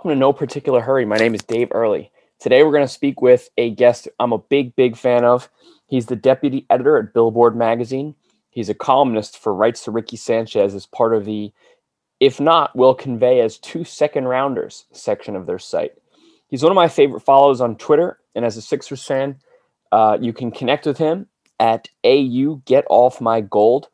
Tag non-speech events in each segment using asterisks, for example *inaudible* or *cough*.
welcome to No Particular Hurry. My name is Dave Early. Today we're going to speak with a guest I'm a big, big fan of. He's the deputy editor at Billboard Magazine. He's a columnist for Rights to Ricky Sanchez as part of the If Not, Will Convey as Two Second Rounders section of their site. He's one of my favorite follows on Twitter, and as a Sixers fan, uh, you can connect with him at AU Get Off My Gold.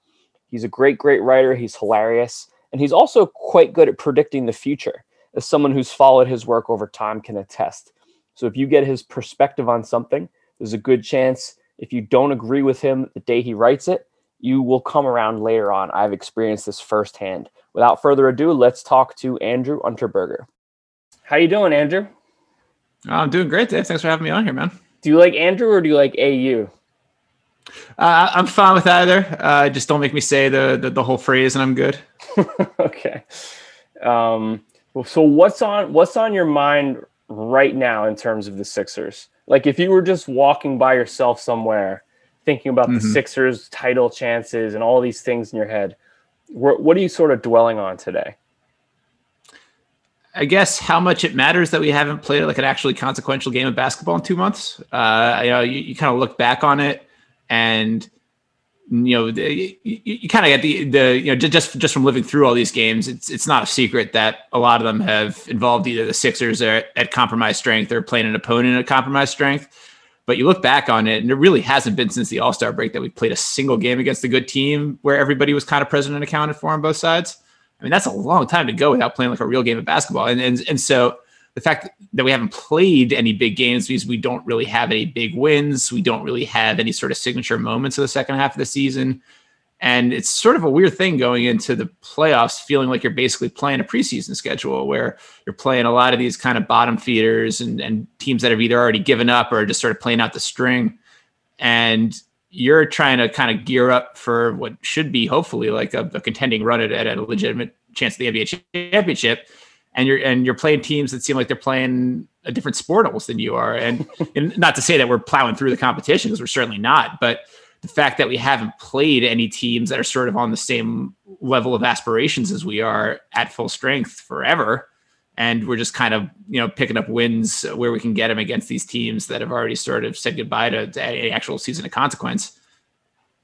He's a great, great writer. He's hilarious. And he's also quite good at predicting the future, as someone who's followed his work over time can attest. So if you get his perspective on something, there's a good chance if you don't agree with him the day he writes it, you will come around later on. I've experienced this firsthand. Without further ado, let's talk to Andrew Unterberger. How you doing, Andrew? I'm doing great, Dave. Thanks for having me on here, man. Do you like Andrew or do you like AU? Uh, I'm fine with either. Uh, just don't make me say the, the, the whole phrase, and I'm good. *laughs* okay. Um, well, so what's on what's on your mind right now in terms of the Sixers? Like, if you were just walking by yourself somewhere, thinking about mm-hmm. the Sixers' title chances and all these things in your head, what, what are you sort of dwelling on today? I guess how much it matters that we haven't played like an actually consequential game of basketball in two months. Uh, you know, you, you kind of look back on it and you know you, you kind of get the the you know just just from living through all these games it's it's not a secret that a lot of them have involved either the Sixers at, at compromised strength or playing an opponent at compromised strength. But you look back on it and it really hasn't been since the All-Star break that we played a single game against a good team where everybody was kind of present and accounted for on both sides. I mean that's a long time to go without playing like a real game of basketball and and, and so the fact that we haven't played any big games means we don't really have any big wins. We don't really have any sort of signature moments of the second half of the season. And it's sort of a weird thing going into the playoffs, feeling like you're basically playing a preseason schedule where you're playing a lot of these kind of bottom feeders and, and teams that have either already given up or just sort of playing out the string. And you're trying to kind of gear up for what should be hopefully like a, a contending run at, at a legitimate chance at the NBA championship and you're and you're playing teams that seem like they're playing a different sport almost than you are. And, and not to say that we're plowing through the competition because we're certainly not, but the fact that we haven't played any teams that are sort of on the same level of aspirations as we are at full strength forever. And we're just kind of, you know, picking up wins where we can get them against these teams that have already sort of said goodbye to, to any actual season of consequence.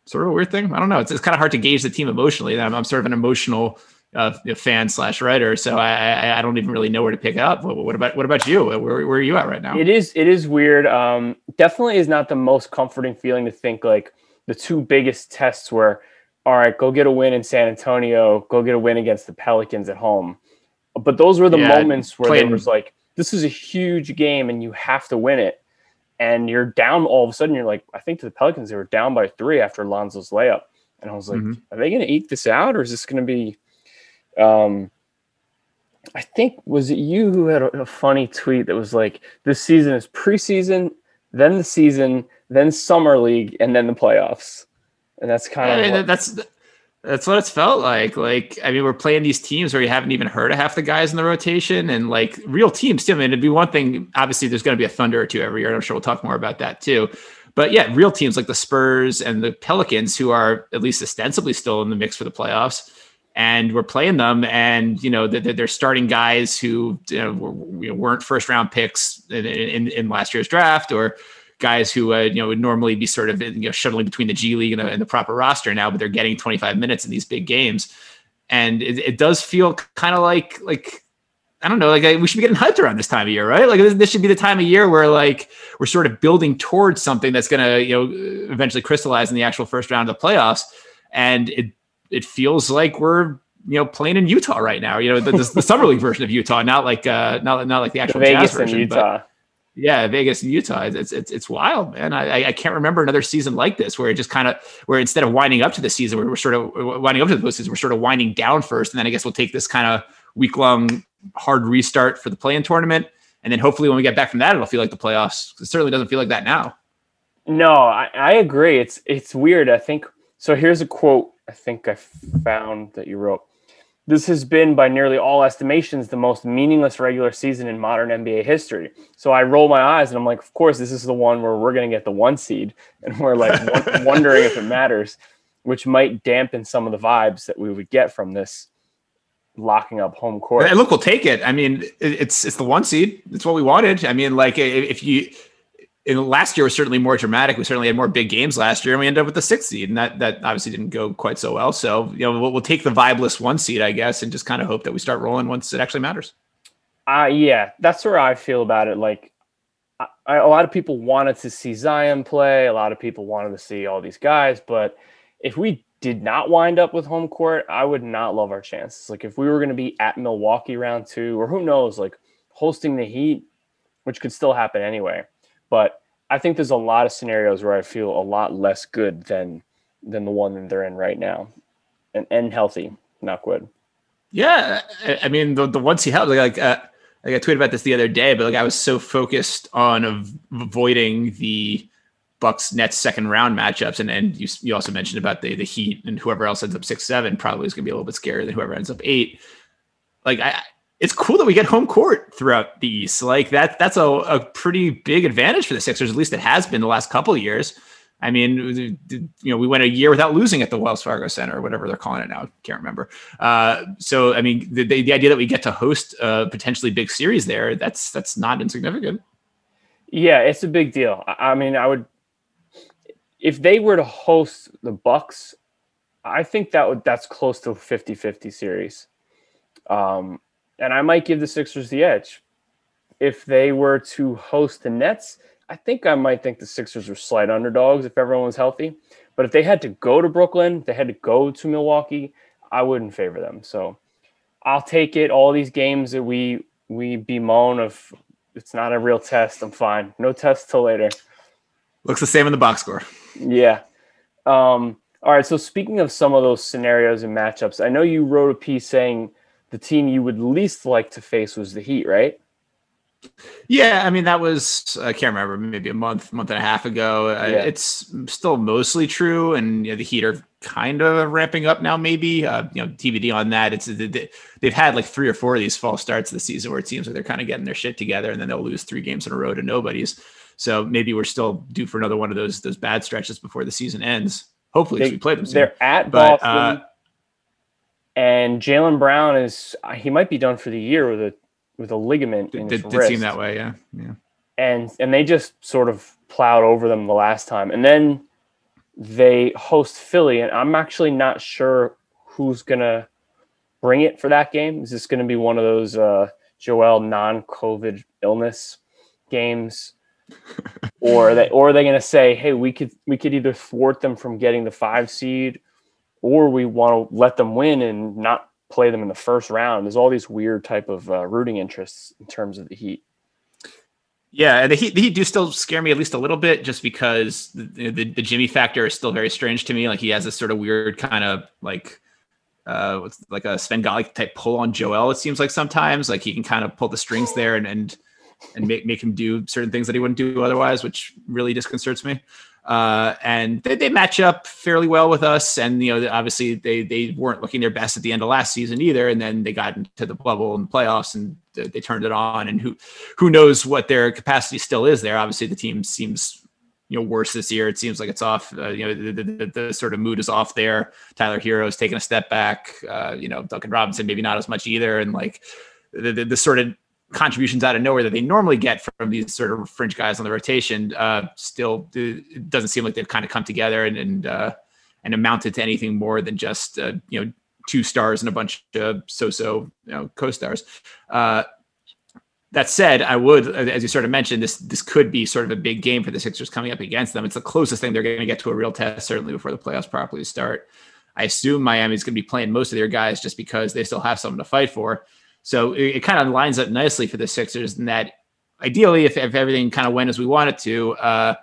Sort of a weird thing. I don't know. It's, it's kind of hard to gauge the team emotionally. I'm, I'm sort of an emotional uh, fan slash writer. So I, I don't even really know where to pick up. What, what about what about you? Where, where are you at right now? It is it is weird. Um, definitely is not the most comforting feeling to think like the two biggest tests were, all right, go get a win in San Antonio, go get a win against the Pelicans at home. But those were the yeah, moments where there was like, this is a huge game and you have to win it. And you're down all of a sudden. You're like, I think to the Pelicans, they were down by three after Lonzo's layup. And I was like, mm-hmm. are they going to eat this out or is this going to be um, I think was it you who had a, a, funny tweet that was like, "This season is preseason, then the season, then summer league, and then the playoffs," and that's kind of mean, what, that's that's what it's felt like. Like, I mean, we're playing these teams where you haven't even heard of half the guys in the rotation, and like real teams too. I mean, it'd be one thing. Obviously, there's going to be a Thunder or two every year. And I'm sure we'll talk more about that too. But yeah, real teams like the Spurs and the Pelicans, who are at least ostensibly still in the mix for the playoffs and we're playing them and you know they're starting guys who weren't first round picks in, last year's draft or guys who uh, you know would normally be sort of you know shuttling between the G League and, the proper roster now but they're getting 25 minutes in these big games and it, does feel kind of like like I don't know, like we should be getting hyped around this time of year, right? Like this should be the time of year where like we're sort of building towards something that's going to, you know, eventually crystallize in the actual first round of the playoffs. And it it feels like we're you know playing in Utah right now. You know the, the, the summer league *laughs* version of Utah, not like uh, not not like the actual Vegas Jazz version, Utah. But yeah, Vegas and Utah. It's it's it's wild, man. I I can't remember another season like this where it just kind of where instead of winding up to the season, where we're sort of winding up to the postseason, we're sort of winding down first, and then I guess we'll take this kind of week long hard restart for the play-in tournament, and then hopefully when we get back from that, it'll feel like the playoffs. It certainly doesn't feel like that now. No, I, I agree. It's it's weird. I think so. Here's a quote I think I found that you wrote. This has been, by nearly all estimations, the most meaningless regular season in modern NBA history. So I roll my eyes and I'm like, of course, this is the one where we're going to get the one seed. *laughs* And we're like *laughs* wondering if it matters, which might dampen some of the vibes that we would get from this. locking up home court. And look, we'll take it. I mean, it's it's the one seed. It's what we wanted. I mean, like if you in last year was certainly more dramatic. We certainly had more big games last year, and we ended up with the sixth seed, and that that obviously didn't go quite so well. So you know, we'll, we'll take the vibeless one seed, I guess, and just kind of hope that we start rolling once it actually matters. Uh yeah, that's where I feel about it. Like, I, a lot of people wanted to see Zion play. A lot of people wanted to see all these guys, but if we did not wind up with home court, I would not love our chances. Like if we were going to be at Milwaukee round two, or who knows, like hosting the Heat, which could still happen anyway. But I think there's a lot of scenarios where I feel a lot less good than than the one that they're in right now, and and healthy, not good. Yeah, I mean the the ones he helped like. Uh, like I tweeted about this the other day, but like I was so focused on av- avoiding the Bucks Nets second round matchups, and and you, you also mentioned about the the Heat and whoever else ends up six seven probably is going to be a little bit scarier than whoever ends up eight. Like I, it's cool that we get home court throughout the East. Like that that's a, a pretty big advantage for the Sixers. At least it has been the last couple of years. I mean, you know, we went a year without losing at the Wells Fargo Center or whatever they're calling it now. Can't remember. Uh, so, I mean, the, the, the idea that we get to host a potentially big series there, that's that's not insignificant. Yeah, it's a big deal. I mean, I would if they were to host the Bucks, I think that would that's close to a 50-50 series. Um, and I might give the Sixers the edge. If they were to host the Nets, I think I might think the Sixers were slight underdogs if everyone was healthy. But if they had to go to Brooklyn, they had to go to Milwaukee, I wouldn't favor them. So I'll take it. All these games that we we bemoan of it's not a real test. I'm fine. No test till later. Looks the same in the box score. Yeah. Um, all right. So speaking of some of those scenarios and matchups, I know you wrote a piece saying the team you would least like to face was the Heat, right? Yeah, I mean that was I can't remember maybe a month, month and a half ago. Yeah. It's still mostly true, and you know, the Heat are kind of ramping up now. Maybe uh, you know TBD on that. It's they've had like three or four of these fall starts of the season where it seems like they're kind of getting their shit together, and then they'll lose three games in a row to nobody's. So maybe we're still due for another one of those those bad stretches before the season ends. Hopefully, they, we play them. Soon. They're at but, Boston, uh, and Jaylen Brown is he might be done for the year with a with a ligament in did, did seem that way, yeah, yeah. And and they just sort of plowed over them the last time, and then they host Philly, and I'm actually not sure who's gonna bring it for that game. Is this going to be one of those uh, Joel non-COVID illness games? *laughs* or are they or are they going to say, "Hey, we could we could either thwart them from getting the five seed, or we want to let them win and not play them in the first round?" There's all these weird type of uh, rooting interests in terms of the Heat. Yeah, the Heat the Heat do still scare me at least a little bit, just because the, the, the Jimmy factor is still very strange to me. Like he has this sort of weird kind of like uh like a Svengali type pull on Joel. It seems like sometimes like he can kind of pull the strings there and and and make, make him do certain things that he wouldn't do otherwise, which really disconcerts me. Uh, and they, they match up fairly well with us. And, you know, obviously they, they weren't looking their best at the end of last season either. And then they got into the bubble and playoffs and they turned it on and who, who knows what their capacity still is there. Obviously the team seems, you know, worse this year. It seems like it's off, uh, you know, the, the, the, the, sort of mood is off there. Tyler Herro's taking a step back, uh, you know, Duncan Robinson, maybe not as much either. And like the, the, the sort of contributions out of nowhere that they normally get from these sort of fringe guys on the rotation uh, still it doesn't seem like they've kind of come together and and, uh, and amounted to anything more than just uh, you know two stars and a bunch of so-so you know co-stars. Uh, that said, I would, as you sort of mentioned, this this could be sort of a big game for the Sixers coming up against them. It's the closest thing they're going to get to a real test, certainly before the playoffs properly start. I assume Miami's going to be playing most of their guys just because they still have something to fight for. So it, it kind of lines up nicely for the Sixers in that ideally, if, if everything kind of went as we want it to, uh,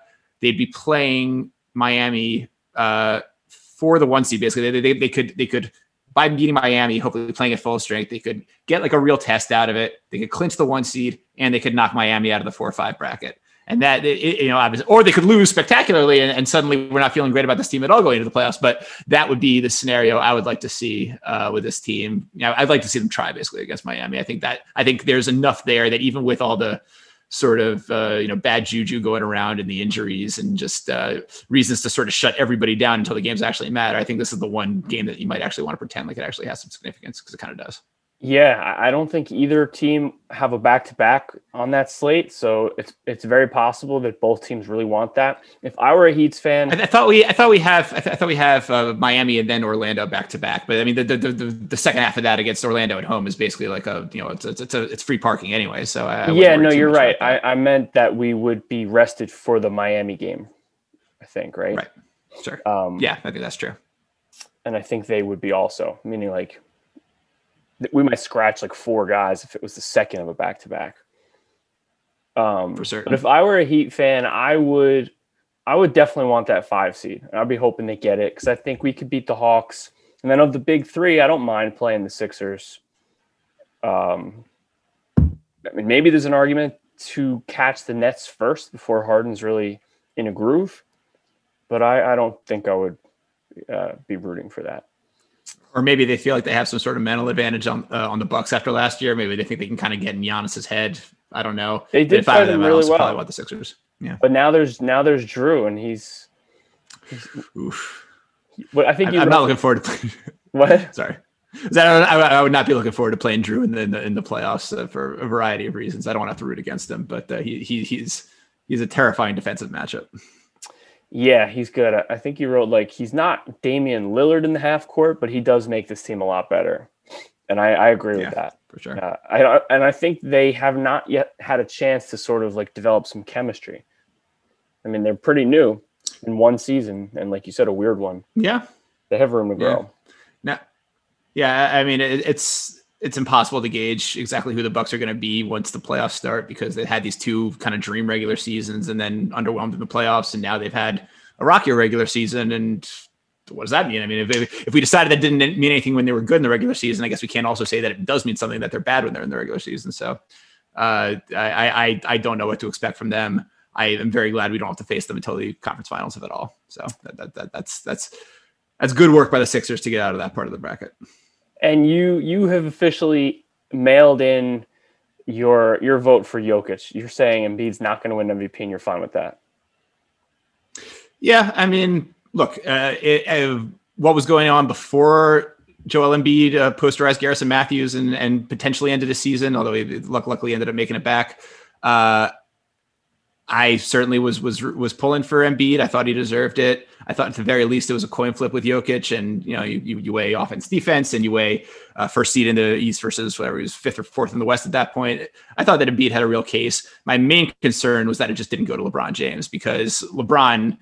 they'd be playing Miami uh, for the one seed. Basically, they, they, they could they could by beating Miami, hopefully playing at full strength, they could get like a real test out of it. They could clinch the one seed, and they could knock Miami out of the four or five bracket and that it, you know obviously or they could lose spectacularly and, and, suddenly we're not feeling great about this team at all going into the playoffs but that would be the scenario i would like to see uh, with this team. You know, i'd like to see them try basically against miami. I think that i think there's enough there that even with all the sort of uh, you know bad juju going around and the injuries and just uh, reasons to sort of shut everybody down until the games actually matter i think this is the one game that you might actually want to pretend like it actually has some significance because it kind of does Yeah, I don't think either team have a back to back on that slate, so it's it's very possible that both teams really want that. If I were a Heat's fan, I, th- I thought we I thought we have I, th- I thought we have uh, Miami and then Orlando back to back, but I mean the the, the the second half of that against Orlando at home is basically like a you know it's it's it's, a, it's free parking anyway. So I, yeah, no, you're right. I, I meant that we would be rested for the Miami game. I think right. Right. Sure. Um, yeah, I think that's true. And I think they would be also meaning like we might scratch like four guys if it was the second of a back to back. Um, For certain. But if I were a Heat fan, I would, I would definitely want that five seed. I'd be hoping they get it because I think we could beat the Hawks. And then of the big three, I don't mind playing the Sixers. Um, I mean, maybe there's an argument to catch the Nets first before Harden's really in a groove, but I, I don't think I would uh, be rooting for that or maybe they feel like they have some sort of mental advantage on uh, on the Bucks after last year. Maybe they think they can kind of get in Giannis's head. I don't know. They did fight them really well. Probably want the Sixers. Yeah, but now there's now there's Jrue, and he's. he's Oof. But I think I'm, I'm not looking forward to playing. *laughs* What? Sorry. I, I, would not be looking forward to playing Jrue in the in the, in the playoffs uh, for a variety of reasons. I don't want to have to root against him, but uh, he, he he's he's a terrifying defensive matchup. Yeah, he's good. I think you wrote like he's not Damian Lillard in the half court, but he does make this team a lot better, and I, I agree yeah, with that for sure. Uh, I and I think they have not yet had a chance to sort of like develop some chemistry. I mean, they're pretty new in one season, and like you said, a weird one. Yeah, they have room to grow. Yeah. Now, yeah, I mean, it, it's it's impossible to gauge exactly who the Bucks are going to be once the playoffs start because they had these two kind of dream regular seasons and then underwhelmed in the playoffs, and now they've had a rockier regular season. And what does that mean? I mean, if, if we decided that didn't mean anything when they were good in the regular season, I guess we can't also say that it does mean something that they're bad when they're in the regular season. So uh, I, I I don't know what to expect from them. I am very glad we don't have to face them until the conference finals, if at all. So that, that, that that's that's that's good work by the Sixers to get out of that part of the bracket and you you have officially mailed in your your vote for Jokic. You're saying Embiid's not going to win MVP, and you're fine with that. Yeah, I mean, look, uh, it, uh, what was going on before Joel Embiid uh, posterized Garrison Matthews and and potentially ended the season, although he luckily ended up making it back. Uh, I certainly was was was pulling for Embiid. I thought he deserved it. I thought at the very least it was a coin flip with Jokic, and you know you you, you weigh offense defense, and you weigh uh, first seed in the East versus whatever he was fifth or fourth in the West at that point. I thought that Embiid had a real case. My main concern was that it just didn't go to LeBron James because LeBron,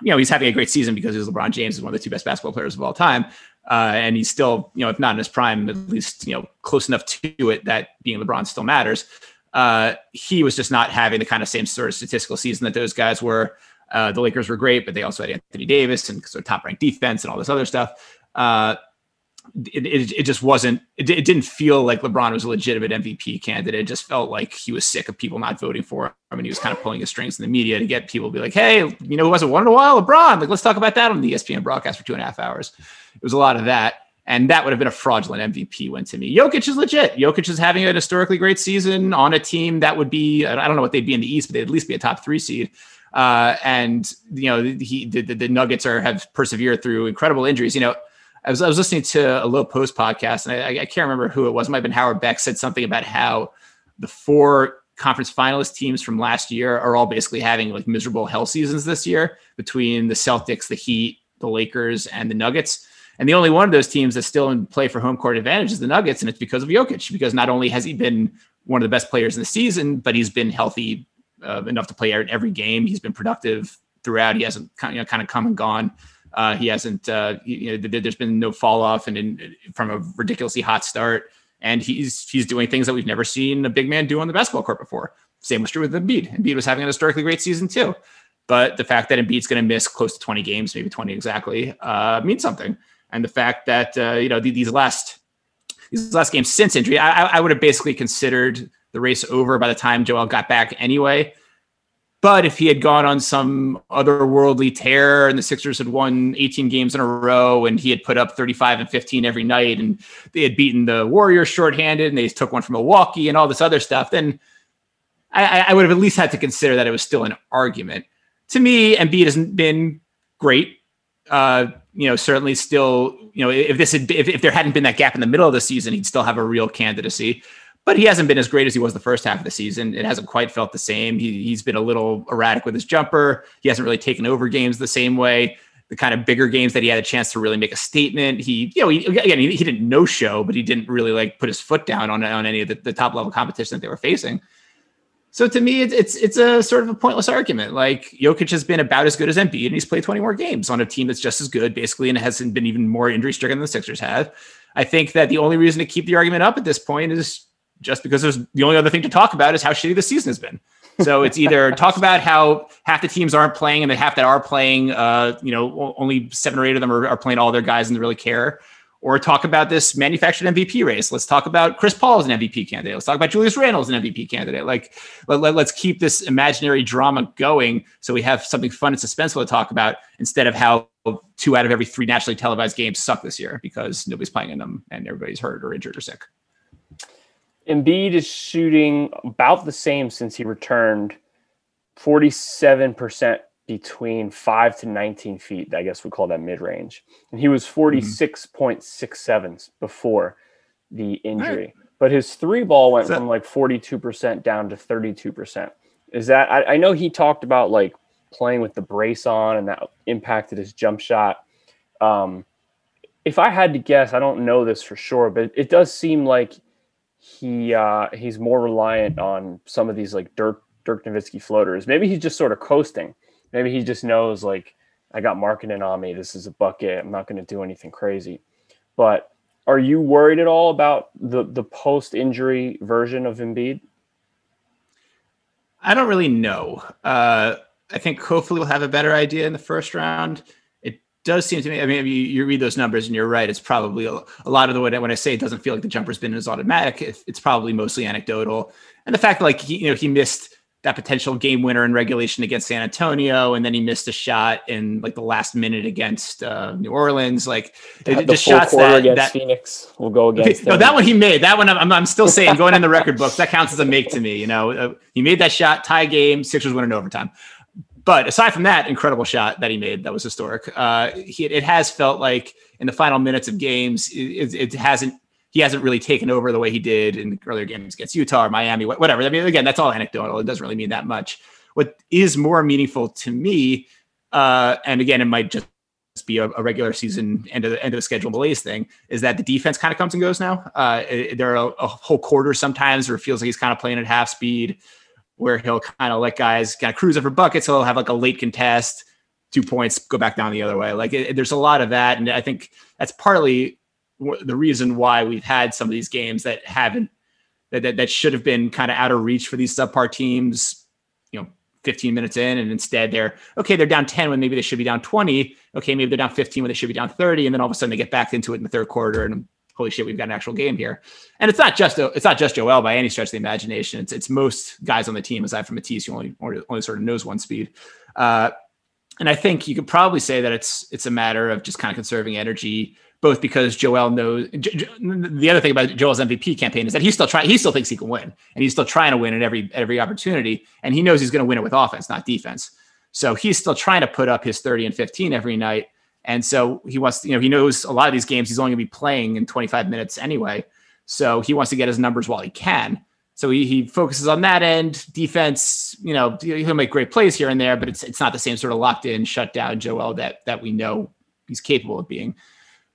you know, he's having a great season because he's LeBron James is one of the two best basketball players of all time. Uh, and he's still, you know, if not in his prime, at least, you know, close enough to it that being LeBron still matters uh, he was just not having the kind of same sort of statistical season that those guys were. Uh, the Lakers were great, but they also had Anthony Davis and sort of top ranked defense and all this other stuff. Uh, it, it, it, just wasn't, it, it, didn't feel like LeBron was a legitimate MVP candidate. It just felt like he was sick of people not voting for him. Mean, he was kind of pulling his strings in the media to get people to be like, hey, you know, who hasn't won in a while? LeBron. Like, let's talk about that on the ESPN broadcast for two and a half hours. It was a lot of that. And that would have been a fraudulent MVP win to me. Jokic is legit. Jokic is having an historically great season on a team that would be, I don't know what they'd be in the East, but they'd at least be a top three seed. Uh, and, you know, he, the, the, Nuggets are have persevered through incredible injuries. You know, I was, I was listening to a Low Post podcast, and I, I can't remember who it was. It might have been Howard Beck said something about how the four conference finalist teams from last year are all basically having like miserable hell seasons this year between the Celtics, the Heat, the Lakers, and the Nuggets. And the only one of those teams that's still in play for home court advantage is the Nuggets, and it's because of Jokic. Because not only has he been one of the best players in the season, but he's been healthy uh, enough to play every game. He's been productive throughout. He hasn't kind of, you know, kind of come and gone. Uh, he hasn't. Uh, you know, there's been no fall off, and in, from a ridiculously hot start, and he's he's doing things that we've never seen a big man do on the basketball court before. Same was true with Embiid. Embiid was having a historically great season too, but the fact that Embiid's going to miss close to 20 games, maybe 20 exactly, uh, means something and the fact that uh, you know these last these last games since injury, I, I would have basically considered the race over by the time Joel got back anyway. But if he had gone on some otherworldly tear and the Sixers had won 18 games in a row and he had put up 35 and 15 every night and they had beaten the Warriors shorthanded and they took one from Milwaukee and all this other stuff, then I, I would have at least had to consider that it was still an argument. To me, Embiid hasn't been great uh, you know, certainly still, you know, if this had, if, if there hadn't been that gap in the middle of the season, he'd still have a real candidacy. But he hasn't been as great as he was the first half of the season. It hasn't quite felt the same. He, he's been a little erratic with his jumper. He hasn't really taken over games the same way. The kind of bigger games that he had a chance to really make a statement. He, you know, he, again, he, he didn't no show, but he didn't really like put his foot down on on any of the, the top level competition that they were facing. So to me, it's, it's it's a sort of a pointless argument. Like Jokic has been about as good as Embiid, and he's played 20 more games on a team that's just as good, basically, and hasn't been even more injury stricken than the Sixers have. I think that the only reason to keep the argument up at this point is just because there's the only other thing to talk about is how shitty the season has been. So it's either *laughs* talk about how half the teams aren't playing and the half that are playing, uh, you know, only seven or eight of them are, are playing all their guys and they really care, or talk about this manufactured MVP race. Let's talk about Chris Paul as an MVP candidate. Let's talk about Julius Randle as an MVP candidate. Like, let, let, let's keep this imaginary drama going so we have something fun and suspenseful to talk about instead of how two out of every three nationally televised games suck this year because nobody's playing in them and everybody's hurt or injured or sick. Embiid is shooting about the same since he returned 47% between five to 19 feet. I guess we call that mid range. And he was 46.67 mm-hmm. before the injury. Right. But his three ball went that- from like 42% down to 32%. Is that, I, I know he talked about like playing with the brace on and that impacted his jump shot. Um, if I had to guess, I don't know this for sure, but it does seem like he uh, he's more reliant on some of these like Dirk Dirk Nowitzki floaters. Maybe he's just sort of coasting maybe he just knows like I got marketing on me. This is a bucket. I'm not going to do anything crazy. But are you worried at all about the the post injury version of Embiid? I don't really know. Uh, I think hopefully we'll have a better idea in the first round. It does seem to me. I mean, you, you read those numbers and you're right. It's probably a, a lot of the way when I say it doesn't feel like the jumper's been as automatic. It, it's probably mostly anecdotal. And the fact that like he, you know, he missed that potential game winner in regulation against San Antonio, and then he missed a shot in like the last minute against uh, New Orleans. Like the, the shots that, against that, Phoenix will go against. No, that one he made. That one I'm, I'm still saying going in the *laughs* record books that counts as a make to me. You know, uh, he made that shot, tie game, Sixers win in overtime. But aside from that incredible shot that he made, that was historic. Uh, he, it has felt like in the final minutes of games, it, it hasn't he hasn't really taken over the way he did in earlier games against Utah or Miami, whatever. I mean, again, that's all anecdotal. It doesn't really mean that much. What is more meaningful to me, uh, and again, it might just be a, a, regular season end of the end of the schedule malaise thing, is that the defense kind of comes and goes now. Uh, it, there are a, a, whole quarter sometimes where it feels like he's kind of playing at half speed, where he'll kind of let guys kind of cruise over buckets. So he'll have like a late contest, two points, go back down the other way. Like it, there's a lot of that, and I think that's partly the reason why we've had some of these games that haven't that that, that should have been kind of out of reach for these subpar teams you know 15 minutes in and instead they're okay they're down 10 when maybe they should be down 20 okay maybe they're down 15 when they should be down 30 and then all of a sudden they get back into it in the third quarter and holy shit we've got an actual game here. And it's not just it's not just Joel by any stretch of the imagination. It's it's most guys on the team aside from Matisse who only only sort of knows one speed. Uh, and I think you could probably say that it's it's a matter of just kind of conserving energy both because Joel knows the other thing about Joel's MVP campaign is that he's still trying, he still thinks he can win and he's still trying to win at every, every opportunity. And he knows he's going to win it with offense, not defense. So he's still trying to put up his 30 and 15 every night. And so he wants, you know, he knows a lot of these games he's only going to be playing in 25 minutes anyway. So he wants to get his numbers while he can. So he, he focuses on that end. Defense, you know, he'll make great plays here and there, but it's it's not the same sort of locked in, shut down Joel that that we know he's capable of being.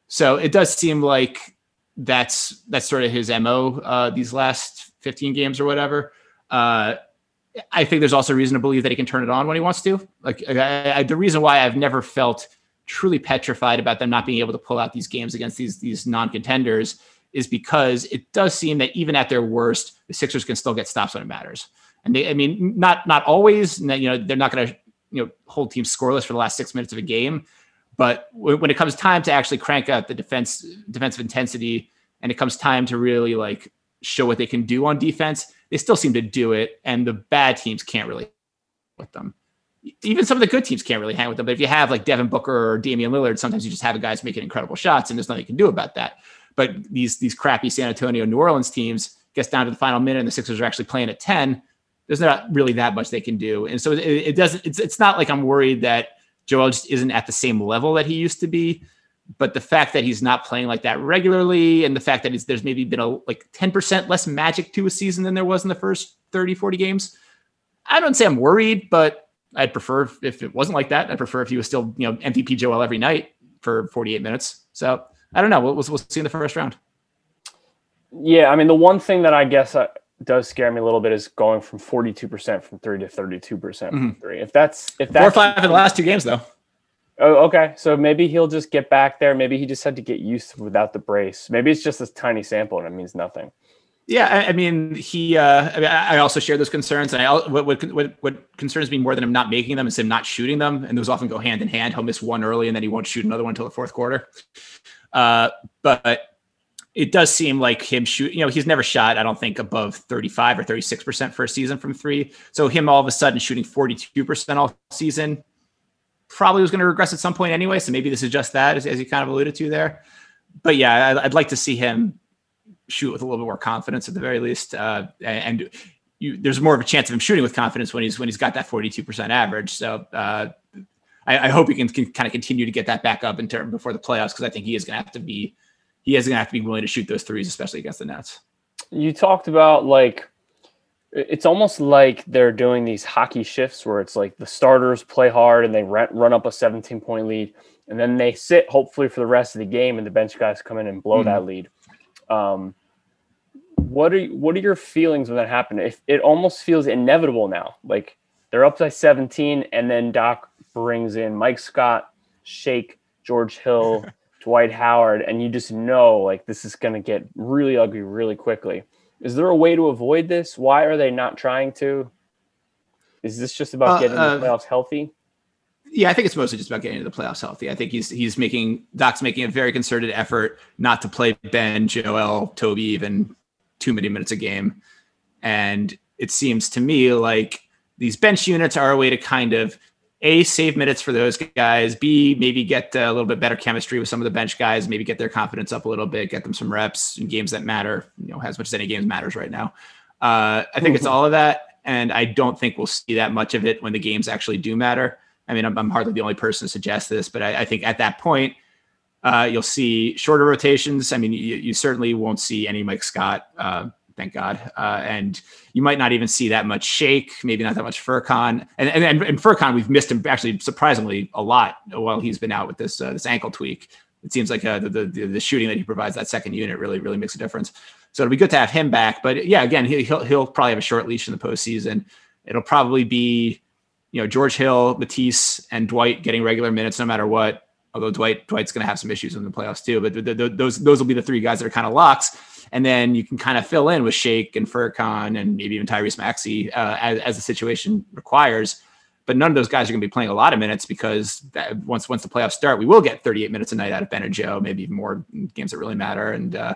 So it does seem like that's that's sort of his mo uh, these last 15 games or whatever. Uh, I think there's also reason to believe that he can turn it on when he wants to. Like I, I, the reason why I've never felt truly petrified about them not being able to pull out these games against these these non-contenders is because it does seem that even at their worst, the Sixers can still get stops when it matters. And they, I mean, not not always. You know, they're not going to you know hold teams scoreless for the last six minutes of a game, but when it comes time to actually crank out the defense defensive intensity, and it comes time to really like show what they can do on defense, they still seem to do it, and the bad teams can't really with them. Even some of the good teams can't really hang with them. But if you have like Devin Booker or Damian Lillard, sometimes you just have guys making incredible shots, and there's nothing you can do about that. But these these crappy San Antonio, New Orleans teams gets down to the final minute, and the Sixers are actually playing at ten. There's not really that much they can do, and so it, it doesn't. It's it's not like I'm worried that Joel just isn't at the same level that he used to be. But the fact that he's not playing like that regularly and the fact that there's maybe been a like 10% less magic to a season than there was in the first 30, 40 games. I don't say I'm worried, but I'd prefer if it wasn't like that. I'd prefer if he was still, you know, MVP Joel every night for 48 minutes. So I don't know. We'll, we'll, see in the first round. Yeah. I mean, the one thing that I guess uh, does scare me a little bit is going from 42% from three to 32% from mm-hmm. three. If that's, if that's four or five in the last two games though. Oh, okay. So maybe he'll just get back there. Maybe he just had to get used to without the brace. Maybe it's just this tiny sample and it means nothing. Yeah, I, I mean, he. Uh, I, mean, I also share those concerns, and I what, what what concerns me more than him not making them is him not shooting them, and those often go hand in hand. He'll miss one early, and then he won't shoot another one until the fourth quarter. Uh, but it does seem like him shoot. You know, he's never shot. I don't think above thirty-five or thirty-six percent for a season from three. So him all of a sudden shooting forty-two percent all season probably was going to regress at some point anyway. So maybe this is just that, as, as you kind of alluded to there. But yeah, I, I'd like to see him shoot with a little bit more confidence at the very least. Uh, and you, there's more of a chance of him shooting with confidence when he's when he's got that 42% average. So uh, I, I, hope he can, can, kind of continue to get that back up in term before the playoffs because I think he is going to have to be he is going to have to be willing to shoot those threes, especially against the Nets. You talked about like it's almost like they're doing these hockey shifts where it's like the starters play hard and they run up a 17 point lead and then they sit hopefully for the rest of the game and the bench guys come in and blow mm-hmm. that lead um, what are what are your feelings when that happened? If it almost feels inevitable now, like they're up by 17, and then Doc brings in Mike Scott, Shake, George Hill, *laughs* Dwight Howard, and you just know like this is going to get really ugly really quickly. Is there a way to avoid this? Why are they not trying to? Is this just about uh, getting uh, the playoffs healthy? Yeah, I think it's mostly just about getting into the playoffs healthy. I think he's he's making Doc's making a very concerted effort not to play Ben, Joel, Toby even too many minutes a game. And it seems to me like these bench units are a way to kind of a save minutes for those guys, b maybe get a little bit better chemistry with some of the bench guys, maybe get their confidence up a little bit, get them some reps in games that matter, you know, as much as any games matters right now. Uh, I think it's mm-hmm. all of that, and I don't think we'll see that much of it when the games actually do matter. I mean, I'm, I'm hardly the only person to suggest this, but I, I think at that point, uh, you'll see shorter rotations. I mean, you, you, certainly won't see any Mike Scott, uh, thank God, uh, and you might not even see that much Shake, maybe not that much Furkan, and and and, and Furkan, we've missed him actually surprisingly a lot while he's been out with this uh, this ankle tweak. It seems like uh, the, the the shooting that he provides that second unit really really makes a difference. So it'll be good to have him back. But yeah, again, he'll he'll probably have a short leash in the postseason. It'll probably be you know George Hill, Matisse, and Dwight getting regular minutes no matter what. Although Dwight Dwight's going to have some issues in the playoffs too, but the, the, those those will be the three guys that are kind of locks, and then you can kind of fill in with Shake and Furkan and maybe even Tyrese Maxey uh, as, as the situation requires. But none of those guys are going to be playing a lot of minutes because that, once once the playoffs start, we will get 38 minutes a night out of Ben and Joe, maybe even more games that really matter. And uh,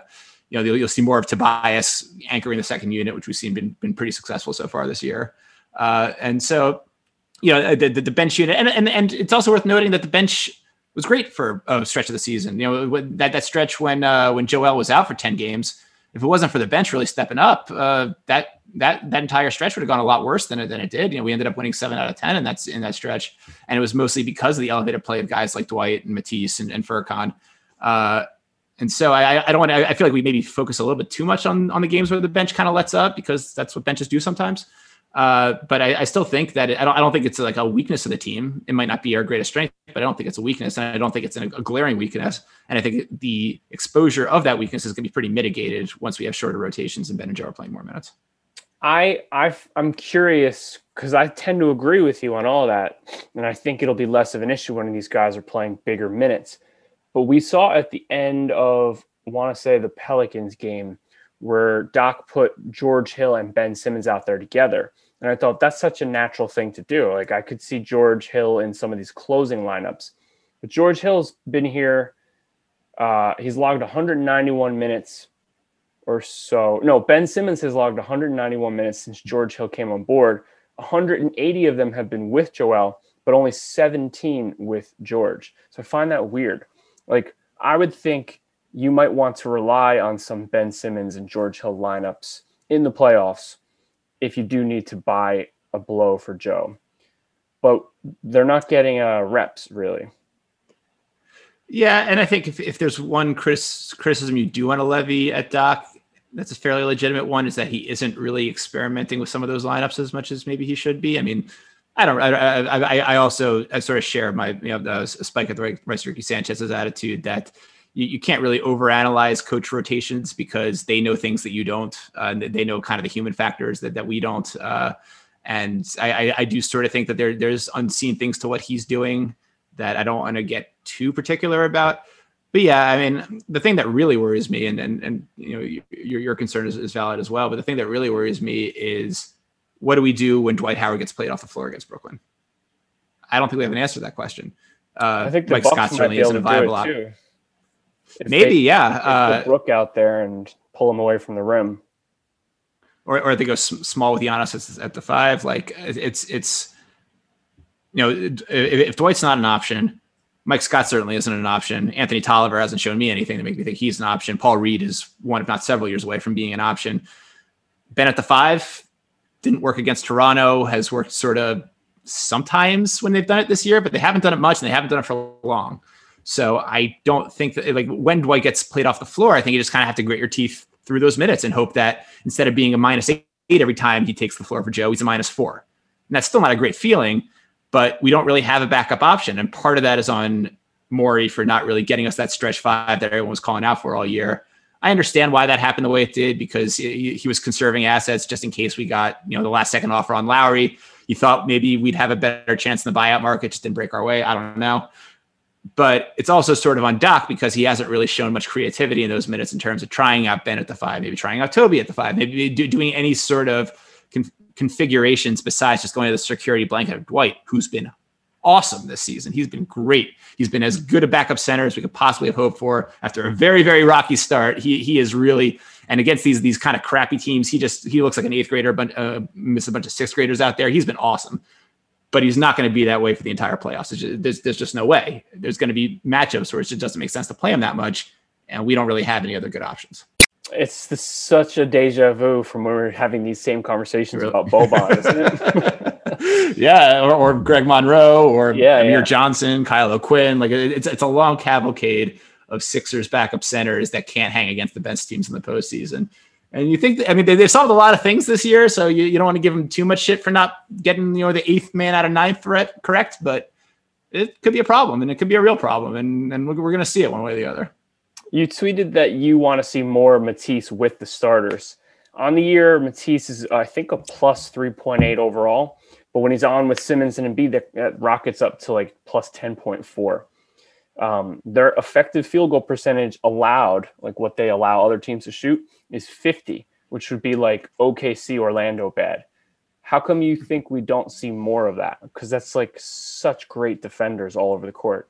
you know you'll, you'll, see more of Tobias anchoring the second unit, which we've seen been been pretty successful so far this year. Uh, and so you know the, the, the bench unit, and, and and it's also worth noting that the bench was great for a stretch of the season. You know that that stretch when uh, when Joel was out for ten games. If it wasn't for the bench really stepping up, uh, that that that entire stretch would have gone a lot worse than it than it did. You know, we ended up winning seven out of ten, and that's in that stretch, and it was mostly because of the elevated play of guys like Dwight and Matisse and, and Furkan. Uh, and so I, I don't want to, I feel like we maybe focus a little bit too much on on the games where the bench kind of lets up because that's what benches do sometimes. Uh, but I, I, still think that it, I don't. I don't think it's like a weakness of the team. It might not be our greatest strength, but I don't think it's a weakness, and I don't think it's a, glaring weakness. And I think the exposure of that weakness is going to be pretty mitigated once we have shorter rotations and Ben and Joe are playing more minutes. I I I'm curious because I tend to agree with you on all that, and I think it'll be less of an issue when these guys are playing bigger minutes. But we saw at the end of want to say the Pelicans game where Doc put George Hill and Ben Simmons out there together. And I thought that's such a natural thing to do. Like I could see George Hill in some of these closing lineups. But George Hill's been here. Uh, he's logged 191 minutes or so. No, Ben Simmons has logged 191 minutes since George Hill came on board. 180 of them have been with Joel, but only 17 with George. So I find that weird. Like I would think you might want to rely on some Ben Simmons and George Hill lineups in the playoffs if you do need to buy a blow for Joe. but they're not getting uh, reps really. Yeah, and I think if, if there's one Chris criticism you do want to levy at Doc, that's a fairly legitimate one, is that he isn't really experimenting with some of those lineups as much as maybe he should be. I mean, I don't. I, I, I also I sort of share my you know the spike at the right Ricky Sanchez's attitude that you, you, can't really overanalyze coach rotations because they know things that you don't. Uh, they know kind of the human factors that that we don't. Uh, and I, I, I do sort of think that there there's unseen things to what he's doing that I don't want to get too particular about. But yeah, I mean, the thing that really worries me, and and and you know, your your concern is, is valid as well. But the thing that really worries me is what do we do when Dwight Howard gets played off the floor against Brooklyn? I don't think we have an answer to that question. Uh, I think Mike Bucks Scott certainly isn't a viable option. Maybe, they, yeah. Uh, Brook out there and pull him away from the rim, or or they go small with Giannis at the five. Like it's it's you know if, if Dwight's not an option, Mike Scott certainly isn't an option. Anthony Tolliver hasn't shown me anything to make me think he's an option. Paul Reed is one, if not several years away from being an option. Ben at the five didn't work against Toronto, has worked sort of sometimes when they've done it this year, but they haven't done it much and they haven't done it for long. So I don't think that like when Dwight gets played off the floor, I think you just kind of have to grit your teeth through those minutes and hope that instead of being a minus eight every time he takes the floor for Joe, he's a minus four. And that's still not a great feeling but we don't really have a backup option. And part of that is on Morey for not really getting us that stretch five that everyone was calling out for all year. I understand why that happened the way it did because he, he was conserving assets just in case we got you know the last second offer on Lowry. He thought maybe we'd have a better chance in the buyout market, just didn't break our way. I don't know. But it's also sort of on Doc because he hasn't really shown much creativity in those minutes in terms of trying out Ben at the five, maybe trying out Toby at the five, maybe do, doing any sort of configurations besides just going to the security blanket of Dwight, who's been awesome this season. He's been great. He's been as good a backup center as we could possibly have hoped for after a very, very rocky start. He he is really and against these these kind of crappy teams, he just he looks like an eighth grader, but uh, miss a bunch of sixth graders out there. He's been awesome, but he's not going to be that way for the entire playoffs. Just, there's there's just no way. There's going to be matchups where it just doesn't make sense to play him that much, and we don't really have any other good options it's the, such a deja vu from when we are having these same conversations really? about Boban, isn't it? *laughs* yeah, or, or, Greg Monroe, or yeah, Amir yeah. Johnson, Kyle O'Quinn. Like it's it's a long cavalcade of Sixers backup centers that can't hang against the best teams in the postseason. And you think, that, I mean, they, they solved a lot of things this year, so you, you don't want to give them too much shit for not getting, you know, the eighth man out of ninth threat correct, but it could be a problem and it could be a real problem. And, and we're, we're going to see it one way or the other. You tweeted that you want to see more Matisse with the starters. On the year, Matisse is, I think, a plus 3.8 overall. But when he's on with Simmons and Embiid, that rockets up to like plus 10.4. Um, their effective field goal percentage allowed, like what they allow other teams to shoot, is 50, which would be like OKC Orlando bad. How come you think we don't see more of that? Because that's like such great defenders all over the court.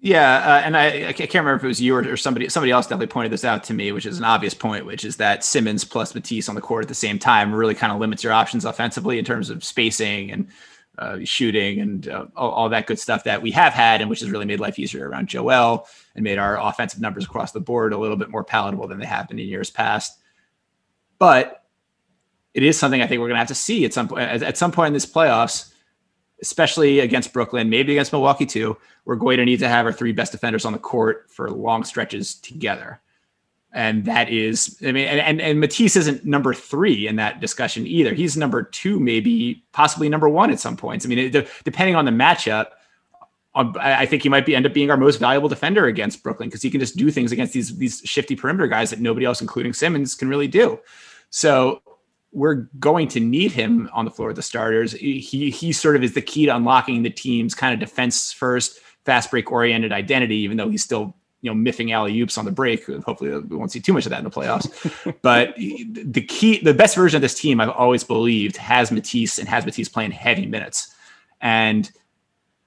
Yeah, uh, and I, I can't remember if it was you or, or, somebody somebody else definitely pointed this out to me, which is an obvious point, which is that Simmons plus Matisse on the court at the same time really kind of limits your options offensively in terms of spacing and uh, shooting and uh, all, all, that good stuff that we have had, and which has really made life easier around Joel and made our offensive numbers across the board a little bit more palatable than they have been in years past. But it is something I think we're going to have to see at some point. At, at some point in this playoffs especially against Brooklyn, maybe against Milwaukee too, we're going to need to have our three best defenders on the court for long stretches together. And that is, I mean, and, and, and Matisse isn't number three in that discussion either. He's number two, maybe possibly number one at some points. I mean, it, depending on the matchup, um, I think he might be end up being our most valuable defender against Brooklyn because he can just do things against these these shifty perimeter guys that nobody else, including Simmons, can really do. So we're going to need him on the floor of the starters. He he sort of is the key to unlocking the team's kind of defense first, fast break oriented identity, even though he's still you know miffing alley oops on the break. Hopefully, we won't see too much of that in the playoffs. *laughs* but the key, the best version of this team, I've always believed, has Matisse and has Matisse playing heavy minutes, and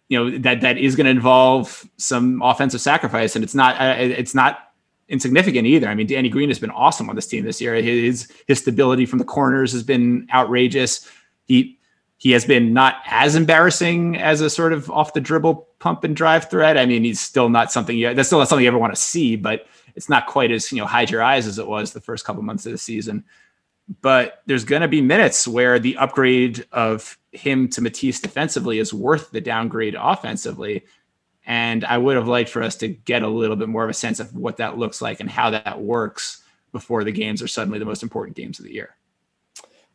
you know that that is going to involve some offensive sacrifice, and it's not uh, it's not insignificant either. I mean, Danny Green has been awesome on this team this year. His his stability from the corners has been outrageous. He he has been not as embarrassing as a sort of off the dribble pump and drive threat. I mean, he's still not something you that's still not something you ever want to see, but it's not quite as you know hide your eyes as it was the first couple months of the season. but there's going to be minutes where the upgrade of him to Matisse defensively is worth the downgrade offensively. And I would have liked for us to get a little bit more of a sense of what that looks like and how that works before the games are suddenly the most important games of the year.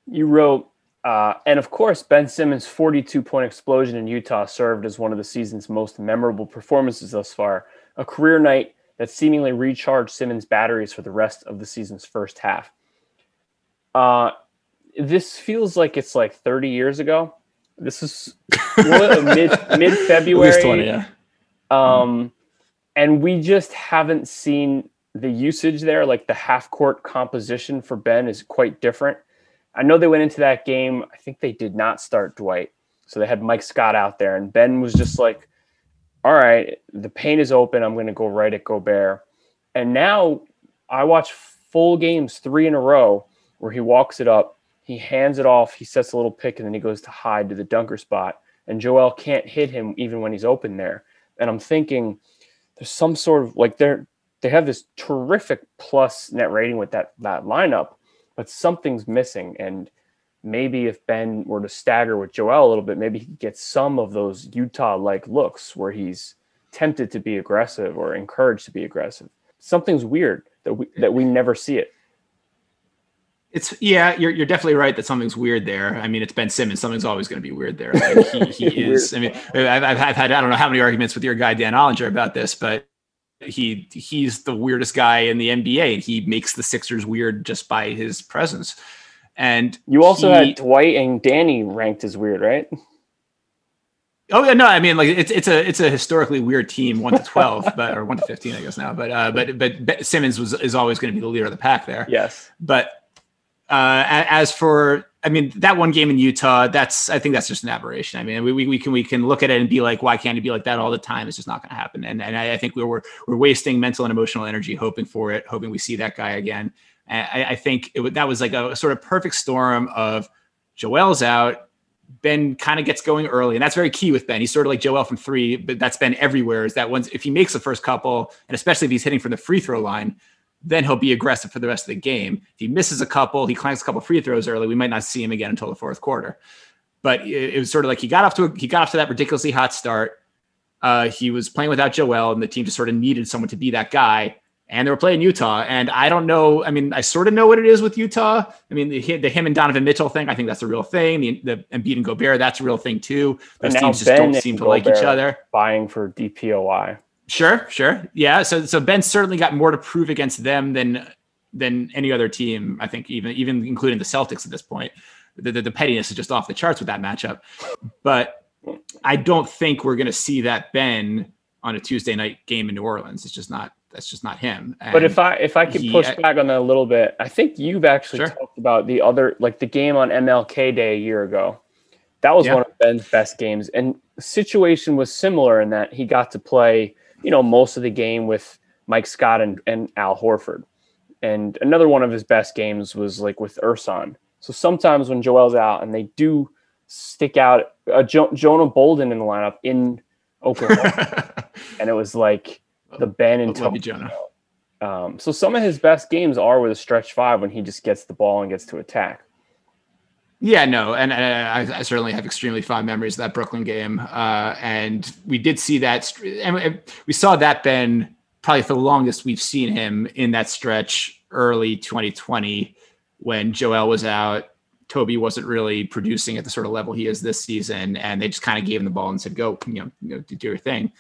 You wrote, uh, and of course, Ben Simmons' 42 point explosion in Utah served as one of the season's most memorable performances thus far, a career night that seemingly recharged Simmons' batteries for the rest of the season's first half. Uh, this feels like it's like 30 years ago. This is mid *laughs* mid February. yeah. Um, and we just haven't seen the usage there. Like the half court composition for Ben is quite different. I know they went into that game. I think they did not start Dwight. So they had Mike Scott out there, and Ben was just like, all right, the paint is open. I'm going to go right at Gobert. And now I watch full games three in a row where he walks it up, he hands it off, he sets a little pick, and then he goes to hide to the dunker spot. And Joel can't hit him even when he's open there. And I'm thinking there's some sort of like they're they have this terrific plus net rating with that that lineup, but something's missing. And maybe if Ben were to stagger with Joel a little bit, maybe he gets some of those Utah like looks where he's tempted to be aggressive or encouraged to be aggressive. Something's weird that we that we never see it. It's yeah, you're you're definitely right that something's weird there. I mean, it's Ben Simmons. Something's always going to be weird there. Like he, he *laughs* is. I mean, I've, I've had I don't know how many arguments with your guy Dan Ollinger about this, but he he's the weirdest guy in the NBA. He makes the Sixers weird just by his presence. And you also he, had Dwight and Danny ranked as weird, right? Oh yeah, no, I mean like it's it's a it's a historically weird team, one to twelve, *laughs* but or one to fifteen, I guess now. But uh, but but Simmons was is always going to be the leader of the pack there. Yes, but uh, as for, I mean, that one game in Utah, that's I think that's just an aberration. I mean, we, we, can we can look at it and be like, why can't it be like that all the time? It's just not going to happen. And and I, I think we we're we're wasting mental and emotional energy hoping for it, hoping we see that guy again. I, I think it, that was like a sort of perfect storm of Joel's out. Ben kind of gets going early, and that's very key with Ben. He's sort of like Joel from three, but that's Ben everywhere. Is that once if he makes the first couple, and especially if he's hitting from the free throw line, then he'll be aggressive for the rest of the game. If he misses a couple, he clanks a couple free throws early, we might not see him again until the fourth quarter. But it, it was sort of like he got off to a, he got off to that ridiculously hot start. Uh, he was playing without Joel, and the team just sort of needed someone to be that guy. And they were playing Utah, and I don't know. I mean, I sort of know what it is with Utah. I mean, the, the him and Donovan Mitchell thing, I think that's a real thing. The, the Embiid and Gobert, that's a real thing too. Those teams just ben don't seem to Gobert like each other. Buying for DPOY. Sure, sure, yeah. So, so Ben certainly got more to prove against them than than any other team. I think even even including the Celtics at this point. The, the, the pettiness is just off the charts with that matchup. But I don't think we're going to see that Ben on a Tuesday night game in New Orleans. It's just not. That's just not him. And but if I if I could he, push back on that a little bit, I think you've actually sure. talked about the other like the game on MLK Day a year ago. That was yeah. one of Ben's best games, and situation was similar in that he got to play, you know, most of the game with Mike Scott and, and Al Horford. And another one of his best games was like with Ersan. So sometimes when Joel's out and they do stick out uh, jo- Jonah Bolden in the lineup in Oklahoma, *laughs* and it was like the Ben and Toby. Jonah. Um, so some of his best games are with a stretch five when he just gets the ball and gets to attack. Yeah, no, and, I, I, certainly have extremely fond memories of that Brooklyn game, uh, and we did see that, and we saw that Ben probably for the longest we've seen him in that stretch early 2020 when Joel was out. Toby wasn't really producing at the sort of level he is this season, and they just kind of gave him the ball and said, "Go, you know, you know do your thing."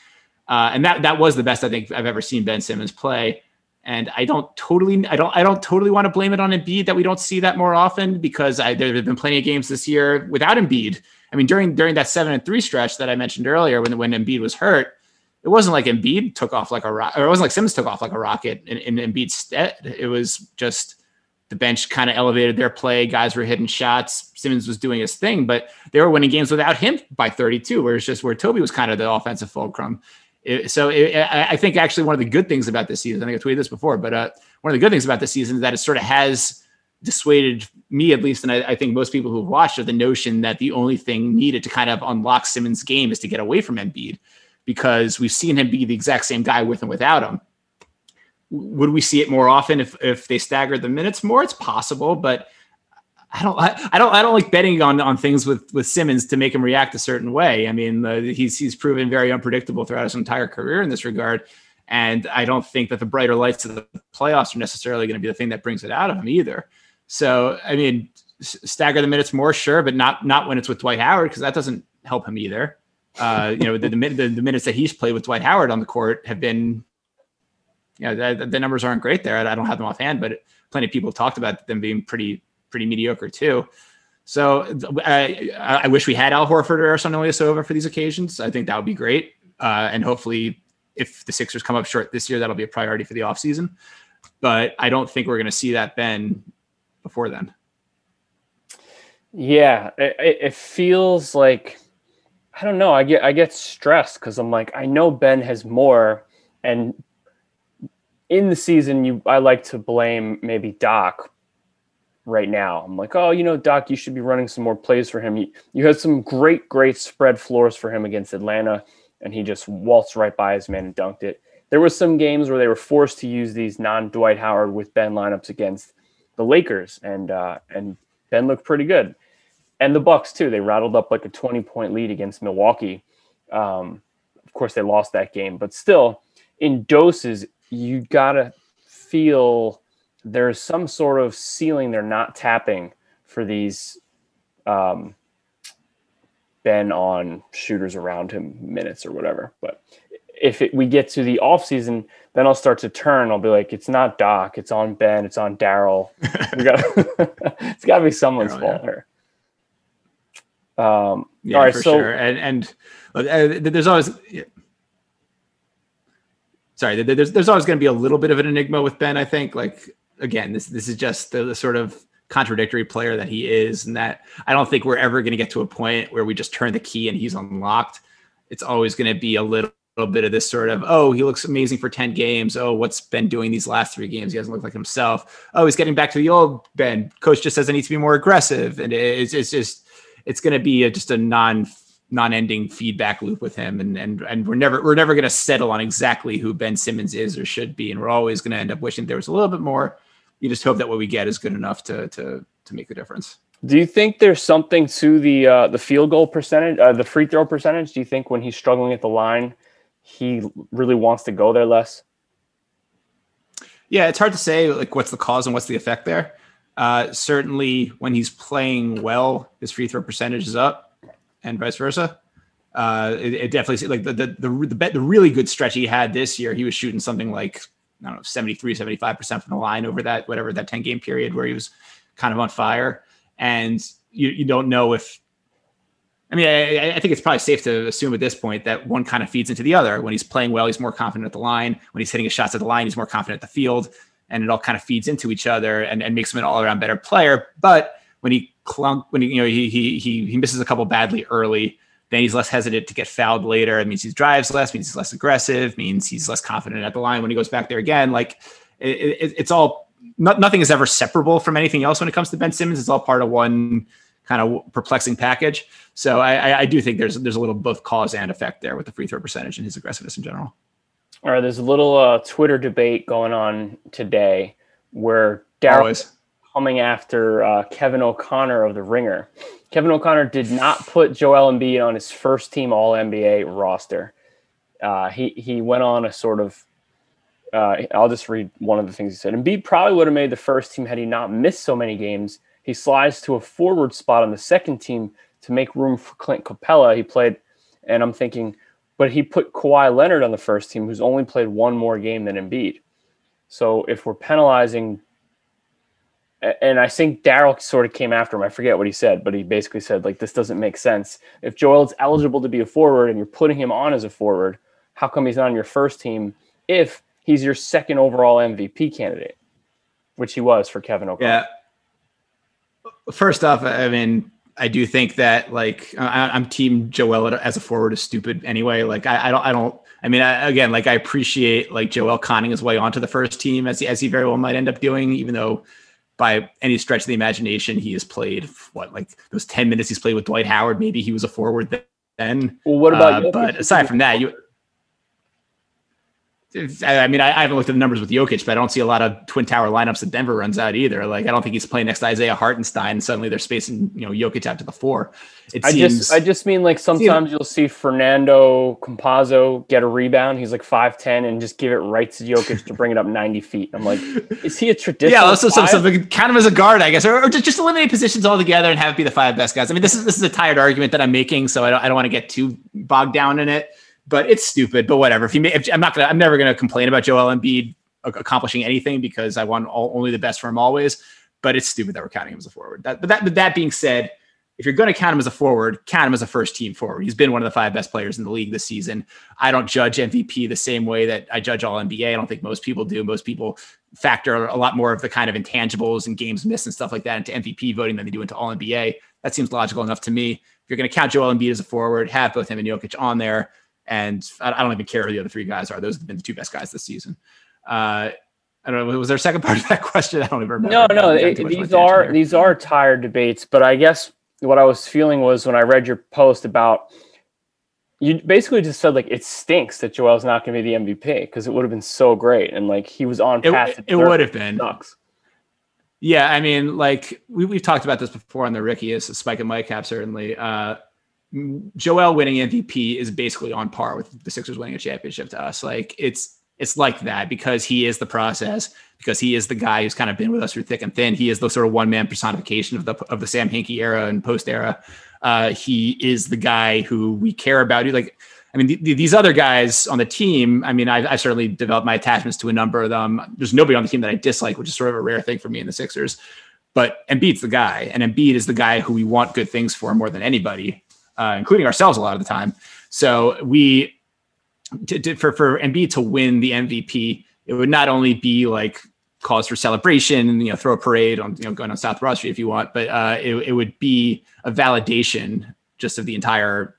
Uh, and that that was the best I think I've ever seen Ben Simmons play. And I don't totally, I don't, I don't totally want to blame it on Embiid that we don't see that more often because I, there have been plenty of games this year without Embiid. I mean, during during that seven and three stretch that I mentioned earlier, when when Embiid was hurt, it wasn't like Embiid took off like a rocket, or it wasn't like Simmons took off like a rocket in, in Embiid's stead. It was just the bench kind of elevated their play. Guys were hitting shots. Simmons was doing his thing, but they were winning games without him by 32, where it's just where Toby was kind of the offensive fulcrum. So it, I think actually one of the good things about this season, I think I tweeted this before, but uh, one of the good things about this season is that it sort of has dissuaded me at least, and I, I think most people who've watched of the notion that the only thing needed to kind of unlock Simmons' game is to get away from Embiid because we've seen him be the exact same guy with and without him. Would we see it more often if if they staggered the minutes more? It's possible, but I don't, I, I, don't, I don't like betting on on things with with Simmons to make him react a certain way. I mean, uh, he's he's proven very unpredictable throughout his entire career in this regard, and I don't think that the brighter lights of the playoffs are necessarily going to be the thing that brings it out of him either. So, I mean, stagger the minutes more, sure, but not not when it's with Dwight Howard because that doesn't help him either. Uh, you know, the, the, the, minutes that he's played with Dwight Howard on the court have been, you know, the, the numbers aren't great there. I don't have them offhand, but plenty of people have talked about them being pretty pretty mediocre too. So I, I wish we had Al Horford or Ersan Ilyasova for these occasions. I think that would be great. Uh, and hopefully, if the Sixers come up short this year, that'll be a priority for the offseason. But I don't think we're going to see that Ben before then. Yeah, it, it feels like I don't know. I get I get stressed because I'm like I know Ben has more, and in the season you I like to blame maybe Doc. Right now, I'm like, oh, you know, Doc, you should be running some more plays for him. You, you had some great, great spread floors for him against Atlanta, and he just waltzed right by his man and dunked it. There was some games where they were forced to use these non Dwight Howard with Ben lineups against the Lakers, and uh, and Ben looked pretty good and the Bucks too. They rattled up like a 20 point lead against Milwaukee. Um, of course, they lost that game, but still, in doses, you gotta feel there's some sort of ceiling they're not tapping for these um, Ben on shooters around him minutes or whatever. But if it, we get to the off season, then I'll start to turn. I'll be like, it's not Doc, it's on Ben, it's on Daryl. *laughs* *laughs* it's got to be someone's Darryl, fault yeah. here. Um, yeah, all right, for so, sure. And and uh, there's always yeah. sorry, there's there's always going to be a little bit of an enigma with Ben. I think like again, this this is just the, the sort of contradictory player that he is, and that I don't think we're ever going to get to a point where we just turn the key and he's unlocked. It's always going to be a little little bit of this sort of oh he looks amazing for 10 games. Oh what's ben doing these last three games? He doesn't look like himself. Oh he's getting back to the old ben. Coach just says i need to be more aggressive. And it's, it's just it's going to be a, just a non non-ending feedback loop with him. And and and we're never we're never going to settle on exactly who Ben Simmons is or should be. And we're always going to end up wishing there was a little bit more you just hope that what we get is good enough to to to make the difference do you think there's something to the uh, the field goal percentage uh, the free throw percentage do you think when he's struggling at the line he really wants to go there less yeah it's hard to say like what's the cause and what's the effect there uh, certainly, when he's playing well, his free throw percentage is up, and vice versa. Uh, it, it, definitely like the the the, the, the really good stretch he had this year. He was shooting something like I don't know 73, 75 percent from the line over that whatever that ten game period where he was kind of on fire. And you you don't know if I mean, I, I, think it's probably safe to assume at this point that one kind of feeds into the other. When he's playing well, he's more confident at the line. When he's hitting his shots at the line, he's more confident at the field and it all kind of feeds into each other and, and makes him an all around better player. But when he clunk, when he, you know, he, he, he, he misses a couple badly early, then he's less hesitant to get fouled later. It means he drives less, means he's less aggressive, means he's less confident at the line when he goes back there again. Like it, it, it's all, not, nothing is ever separable from anything else when it comes to Ben Simmons. It's all part of one kind of perplexing package. So I, I do think there's, there's a little both cause and effect there with the free throw percentage and his aggressiveness in general. All right, there's a little uh, Twitter debate going on today where Daryl coming after uh, Kevin O'Connor of the Ringer. Kevin O'Connor did not put Joel Embiid on his first team All NBA roster. Uh, he he went on a sort of. Uh, I'll just read one of the things he said. Embiid probably would have made the first team had he not missed so many games. He slides to a forward spot on the second team to make room for Clint Capela. He played, and I'm thinking but he put Kawhi Leonard on the first team, who's only played one more game than Embiid. So if we're penalizing, and I think Daryl sort of came after him. I forget what he said, but he basically said like this doesn't make sense. If Joel's eligible to be a forward and you're putting him on as a forward, how come he's not on your first team if he's your second overall MVP candidate, which he was for Kevin O'Connor? Yeah. First off, I mean, I do think that like I, am team Joel as a forward is stupid anyway. Like I, I don't I don't I mean I, again like I appreciate like Joel conning his way onto the first team as he, as he very well might end up doing, even though by any stretch of the imagination he has played what like those ten minutes he's played with Dwight Howard. Maybe he was a forward then. Well, what about? Uh, but aside from that, you I mean, I, I, haven't looked at the numbers with Jokic, but I don't see a lot of twin tower lineups that Denver runs out either. Like, I don't think he's playing next to Isaiah Hartenstein, and suddenly they're spacing, you know, Jokic out to the four. It I seems, just, I just mean like sometimes you'll see Fernando Campazzo get a rebound. He's like five ten and just give it right to Jokic to bring it up ninety feet. I'm like, *laughs* is he a traditional? Yeah, also some, something kind of as a guard, I guess, or, or just, just eliminate positions altogether and have it be the five best guys. I mean, this is this is a tired argument that I'm making, so I don't I don't want to get too bogged down in it but it's stupid. But whatever. If he, if, I'm not gonna, I'm never gonna complain about Joel Embiid accomplishing anything because I want all, only the best for him always. But it's stupid that we're counting him as a forward. That, but that, that being said, if you're going to count him as a forward, count him as a first team forward. He's been one of the five best players in the league this season. I don't judge MVP the same way that I judge all NBA. I don't think most people do. Most people factor a lot more of the kind of intangibles and games missed and stuff like that into MVP voting than they do into all NBA. That seems logical enough to me. If you're going to count Joel Embiid as a forward, have both him and Jokic on there. And I, don't even care who the other three guys are. Those have been the two best guys this season. Uh, I don't know. Was there a second *laughs* part of that question? I don't even remember. No, no. It, these are these are tired debates, but I guess what I was feeling was when I read your post about you basically just said like it stinks that Joel's not going to be the MVP because it would have been so great and like he was on path. It, it would have been. Sucks. Yeah, I mean, like we, we've talked about this before on the Ricky is Spike and Mike cap certainly. Uh, Joel winning MVP is basically on par with the Sixers winning a championship to us. Like it's it's like that because he is the process, because he is the guy who's kind of been with us through thick and thin. He is the sort of one man personification of the of the Sam Hinkie era and post era. Uh, he is the guy who we care about. Like, I mean, these other guys on the team. I mean, I've, I've, certainly developed my attachments to a number of them. There's nobody on the team that I dislike, which is sort of a rare thing for me in the Sixers. But Embiid's the guy, and Embiid is the guy who we want good things for more than anybody uh, including ourselves a lot of the time. So we, to, for for Embiid to win the MVP, it would not only be like cause for celebration and you know throw a parade on you know going on South Broad Street if you want, but uh, it, it would be a validation just of the entire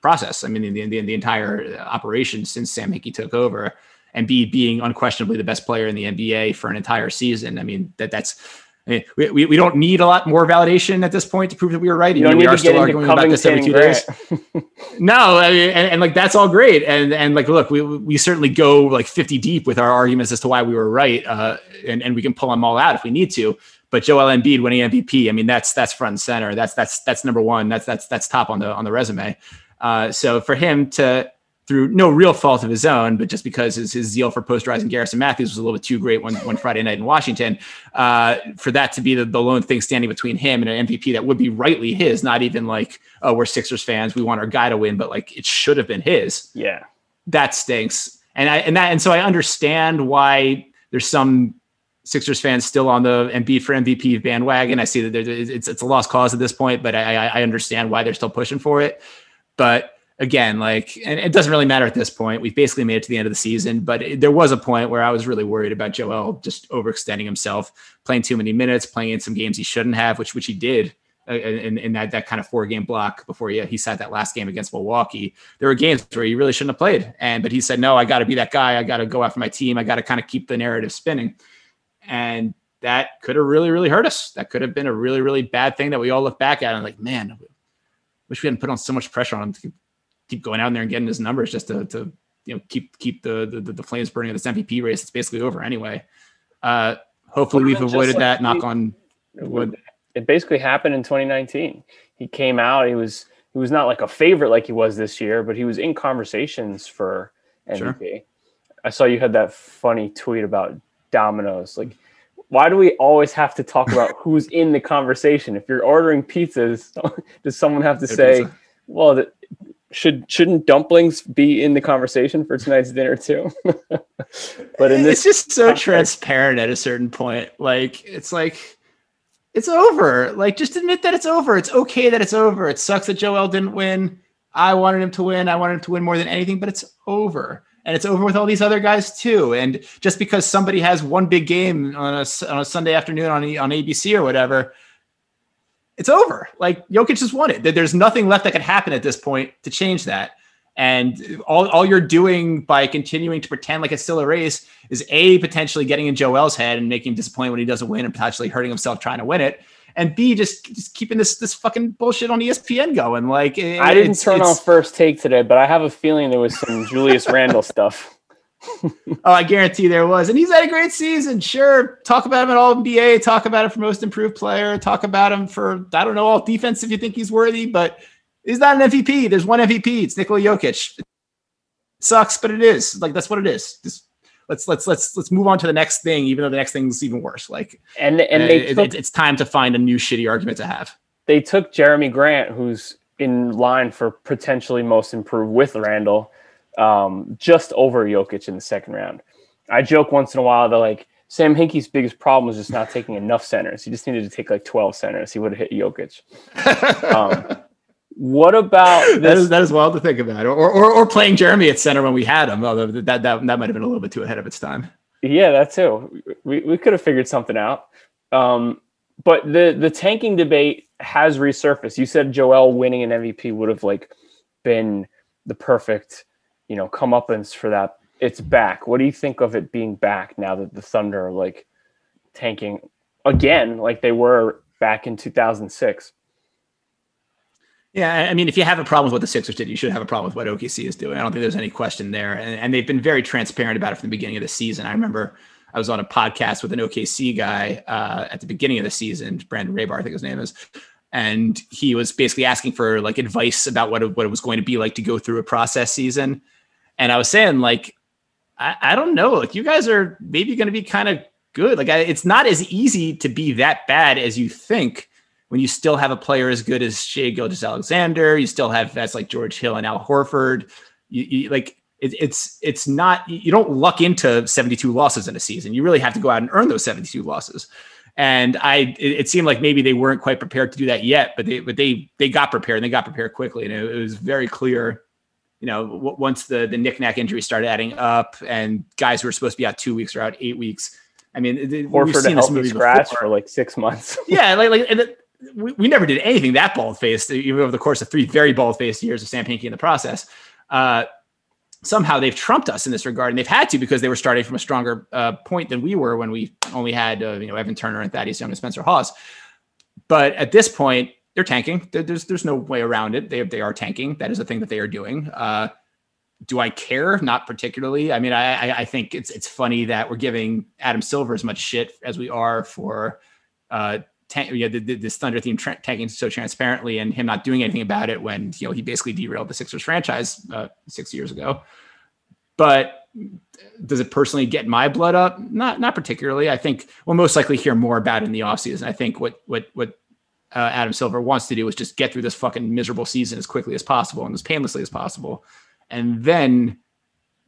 process. I mean, the, the, the entire operation since Sam Hinkie took over, and be being unquestionably the best player in the NBA for an entire season. I mean, that that's we, we, we don't need a lot more validation at this point to prove that we were right. You, we are still arguing about this every two days. no, I mean, and, and, like that's all great. And and like, look, we we certainly go like 50 deep with our arguments as to why we were right, uh, and and we can pull them all out if we need to. But Joel Embiid winning MVP, I mean, that's that's front and center. That's that's that's number one. That's that's that's top on the on the resume. Uh, so for him to through no real fault of his own, but just because his, his zeal for posterizing Garrison Matthews was a little bit too great one, one Friday night in Washington, uh, for that to be the, the lone thing standing between him and an MVP that would be rightly his, not even like, oh, we're Sixers fans, we want our guy to win, but like it should have been his. Yeah. That stinks. And I, and that, and so I understand why there's some Sixers fans still on the Embiid for MVP bandwagon. I see that it's, it's a lost cause at this point, but I, I understand why they're still pushing for it. But again, like, and it doesn't really matter at this point. We've basically made it to the end of the season, but it, there was a point where I was really worried about Joel just overextending himself, playing too many minutes, playing in some games he shouldn't have, which which he did. Uh, in, in that, that kind of four game block before he, he sat that last game against Milwaukee, there were games where he really shouldn't have played. And, but he said, no, I got to be that guy. I got to go after my team. I got to kind of keep the narrative spinning. And that could have really, really hurt us. That could have been a really, really bad thing that we all look back at and like, man, wish we hadn't put on so much pressure on him to keep going out there and getting his numbers just to, to you know keep keep the, the the flames burning of this MVP race. It's basically over anyway. Uh, hopefully, we've avoided like that. knock on wood. It basically happened in 2019. He came out. He was he was not like a favorite like he was this year, but he was in conversations for MVP. Sure. I saw you had that funny tweet about Domino's. Like, why do we always have to talk about who's in the conversation? If you're ordering pizzas, *laughs* does someone have to say, pizza. "Well, the, should shouldn't dumplings be in the conversation for tonight's dinner too? *laughs* but in this, it's just so context, transparent at a certain point. Like it's like it's over. Like just admit that it's over. It's okay that it's over. It sucks that Joel didn't win. I wanted him to win. I wanted him to win more than anything, but it's over. And it's over with all these other guys too. And just because somebody has one big game on a, on a Sunday afternoon on, on ABC or whatever, it's over. Like Jokic just won it. There's nothing left that could happen at this point to change that. And all, all you're doing by continuing to pretend like it's still a race is a potentially getting in Joel's head and making him disappointed when he doesn't win and potentially hurting himself trying to win it. And B just just keeping this this fucking bullshit on ESPN going. Like I didn't turn on first take today, but I have a feeling there was some Julius Randle stuff. Oh, I guarantee there was. And he's had a great season. Sure. Talk about him at all NBA, talk about him for most improved player, talk about him for, I don't know, all defense if you think he's worthy, but he's not an MVP. There's one MVP. It's Nikola Jokic. It sucks, but it is. Like that's what it is. Just let's let's let's let's move on to the next thing, even though the next thing's even worse. Like and and they uh, took, it, it's time to find a new shitty argument to have. They took Jerami Grant, who's in line for potentially most improved with Randle, um, just over Jokic in the second round. I joke once in a while that like Sam Hinkie's biggest problem was just not taking enough centers. He just needed to take like 12 centers. He would have hit Jokic. um, what about this? *laughs* that is that is wild to think about, or, or or playing Jerami at center when we had him. Although that that that might have been a little bit too ahead of its time. Yeah, that too. We we could have figured something out. Um, but the the tanking debate has resurfaced. You said Joel winning an MVP would have like been the perfect, you know, comeuppance for that. It's back. What do you think of it being back now that the Thunder are like tanking again, like they were back in 2006? Yeah, I mean, if you have a problem with what the Sixers did, you should have a problem with what OKC is doing. I don't think there's any question there, and, and they've been very transparent about it from the beginning of the season. I remember I was on a podcast with an OKC guy uh, at the beginning of the season, Brandon Rahbar, I think his name is, and he was basically asking for like advice about what it, what it was going to be like to go through a process season. And I was saying like, I, I don't know, like you guys are maybe going to be kind of good. Like I, it's not as easy to be that bad as you think when you still have a player as good as Shai Gilgeous-Alexander, you still have that's like George Hill and Al Horford. You, you like it, it's it's not you don't luck into 72 losses in a season. You really have to go out and earn those 72 losses. And I it, seemed like maybe they weren't quite prepared to do that yet, but they but they they got prepared and they got prepared quickly, and it was very clear. You know, w- once the the knickknack injury started adding up, and guys who were supposed to be out two weeks or out eight weeks. I mean, Horford we've seen this movie scratch before. for like six months. *laughs* yeah, like like we, we never did anything that bald faced, even over the course of three very bald faced years of Sam Hinkie in the process. Uh, somehow they've trumped us in this regard, and they've had to because they were starting from a stronger uh, point than we were when we only had uh, you know Evan Turner and Thaddeus Young and Spencer Hawes. But at this point, they're tanking. There's there's no way around it. They they are tanking. That is a thing that they are doing. Uh, do I care? Not particularly. I mean, I I think it's it's funny that we're giving Adam Silver as much shit as we are for uh, tank, you know, this Thunder theme tra- tanking so transparently and him not doing anything about it when you know he basically derailed the Sixers franchise uh, six years ago. But does it personally get my blood up? Not not particularly. I think we'll most likely hear more about it in the offseason. I think what what what uh, Adam Silver wants to do is just get through this fucking miserable season as quickly as possible and as painlessly as possible, and then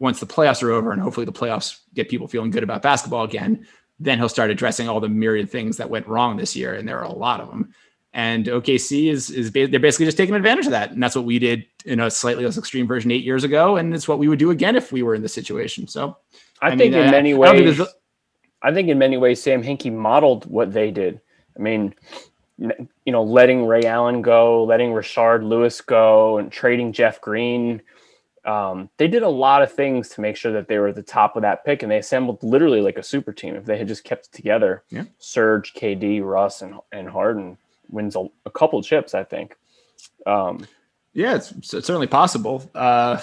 once the playoffs are over and hopefully the playoffs get people feeling good about basketball again, then he'll start addressing all the myriad things that went wrong this year, and there are a lot of them. And OKC is is they're basically just taking advantage of that, and that's what we did in a slightly less extreme version eight years ago, and it's what we would do again if we were in this situation. So, I, I think mean, in uh, many ways, I, I think in many ways, Sam Hinkie modeled what they did. I mean, you know, letting Ray Allen go, letting Rashard Lewis go, and trading Jeff Green um, they did a lot of things to make sure that they were at the top of that pick, and they assembled literally like a super team. If they had just kept it together, yeah. Serge, KD, Russ, and and Harden wins a, a couple chips, I think. Um, yeah, it's, it's, certainly possible. Uh,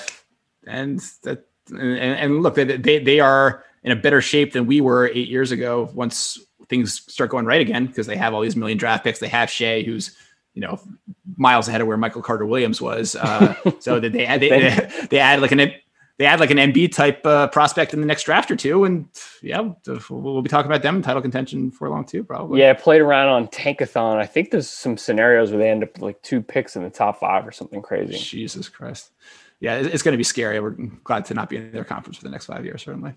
and that and, and look, they, they they are in a better shape than we were eight years ago. Once things start going right again, because they have all these million draft picks. They have Shai, who's you know miles ahead of where Michael Carter Williams was. Uh, *laughs* so that they add they, they, *laughs* they add like an they add like an Embiid type uh, prospect in the next draft or two, and yeah, we'll, we'll, be talking about them in title contention for long too, probably. Yeah, I played around on Tankathon. I think there's some scenarios where they end up like two picks in the top five or something crazy. Jesus Christ. Yeah, it's going to be scary. We're glad to not be in their conference for the next five years, certainly.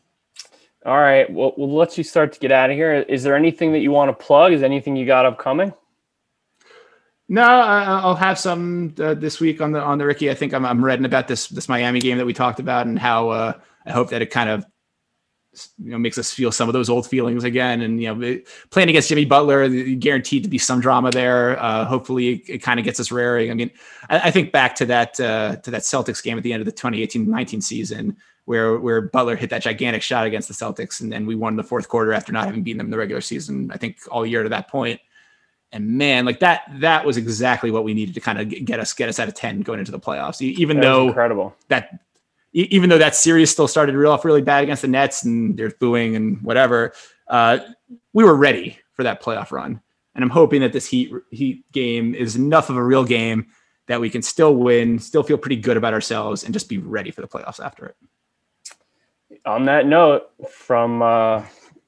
All right. Well, we'll let you start to get out of here. Is there anything that you want to plug? Is anything you got upcoming? No, I'll have some uh, this week on the on the Ricky. I think I'm I'm reading about this this Miami game that we talked about and how uh, I hope that it kind of you know makes us feel some of those old feelings again. And you know, playing against Jimmy Butler, guaranteed to be some drama there. Uh, hopefully, it, it kind of gets us raring. I mean, I, I think back to that uh, to that Celtics game at the end of the 2018-19 season. Where, where Butler hit that gigantic shot against the Celtics, and then we won the fourth quarter after not having beaten them in the regular season. I think all year to that point. and man, like that, that was exactly what we needed to kind of get us, get us out of 10 going into the playoffs. Even that though incredible that, even though that series still started real off really bad against the Nets and there's booing and whatever, uh, we were ready for that playoff run. And I'm hoping that this Heat Heat game is enough of a real game that we can still win, still feel pretty good about ourselves, and just be ready for the playoffs after it. On that note, from uh,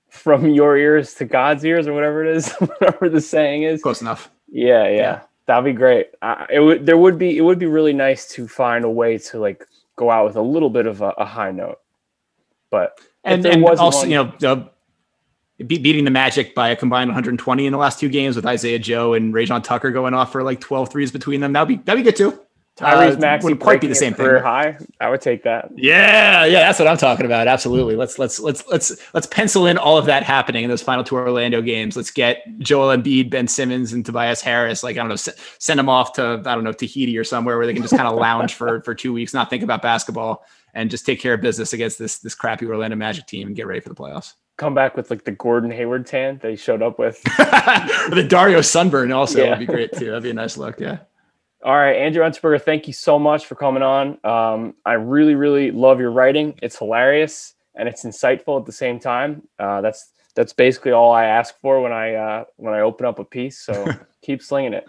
from your ears to God's ears, or whatever it is, *laughs* whatever the saying is, close enough. Yeah, yeah, yeah. that'd be great. Uh, it would there would be it would be really nice to find a way to like go out with a little bit of a, a high note, but and, and also one, you know beating the Magic by a combined 120 in the last two games with Isaiah Joe and Rayjon Tucker going off for like 12 threes between them. That'd be that'd be good too. Tyrese uh, Maxey would quite be the same thing. High, I would take that. Yeah, yeah, that's what I'm talking about. Absolutely. Let's let's let's let's let's pencil in all of that happening in those final two Orlando games. Let's get Joel Embiid, Ben Simmons, and Tobias Harris. Like I don't know, send them off to I don't know Tahiti or somewhere where they can just kind of lounge for for two weeks, not think about basketball, and just take care of business against this this crappy Orlando Magic team and get ready for the playoffs come back with like the Gordon Hayward tan that he showed up with. *laughs* the Dario sunburn also yeah. would be great too. That'd be a nice look. Yeah. All right, Andrew Unterberger, thank you so much for coming on. Um, I really, really love your writing. It's hilarious and it's insightful at the same time. Uh, that's that's basically all I ask for when I uh, when I open up a piece. So *laughs* keep slinging it.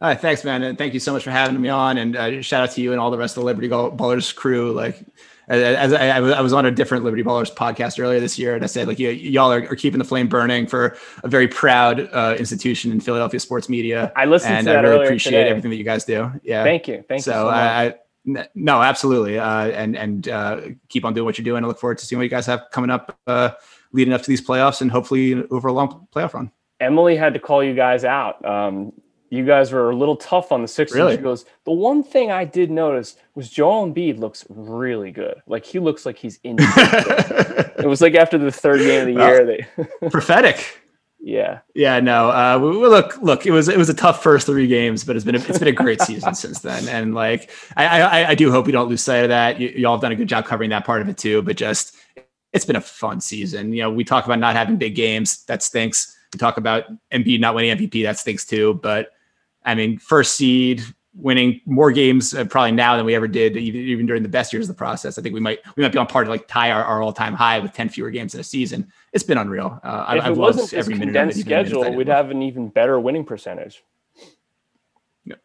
All right, thanks, man, and thank you so much for having me on. And uh, shout out to you and all the rest of the Liberty Ballers crew. Like as I, I, was on a different Liberty Ballers podcast earlier this year, and I said like you, all are, are, keeping the flame burning for a very proud uh, institution in Philadelphia sports media. I listened and to that I really appreciate today. everything that you guys do. Yeah, thank you, thank so you. So I, no, absolutely, uh, and and uh, keep on doing what you're doing. I look forward to seeing what you guys have coming up, uh, leading up to these playoffs, and hopefully over a long playoff run. Emily had to call you guys out. Um, you guys were a little tough on the Sixers. Really? She goes, the one thing I did notice was Joel Embiid looks really good. Like he looks like he's in. *laughs* it was like after the third game of the well, year. They *laughs* prophetic. Yeah. Yeah. No. Uh, we, we, look. Look. It was it was a tough first three games, but it's been a, it's been a great *laughs* season since then. And like I, I I do hope we don't lose sight of that. You, y'all have done a good job covering that part of it too. But just it's been a fun season. You know, we talk about not having big games. That stinks. We talk about Embiid not winning MVP. That stinks too. But I mean, first seed, winning more games uh, probably now than we ever did, even, even, during the best years of the process. I think we might we might be on par to like tie our, our all time high with ten fewer games in a season. It's been unreal. Uh, if I, it wasn't every condensed schedule, we'd have an even better winning percentage.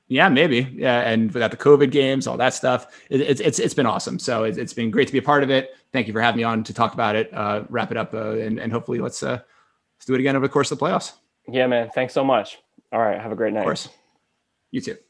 Yeah, maybe. Yeah, and without the COVID games, all that stuff, it, it's it's it's been awesome. So it, has been great to be a part of it. Thank you for having me on to talk about it, uh, wrap it up, uh, and and hopefully let's uh, let's do it again over the course of the playoffs. Yeah, man. Thanks so much. All right. Have a great night. You too.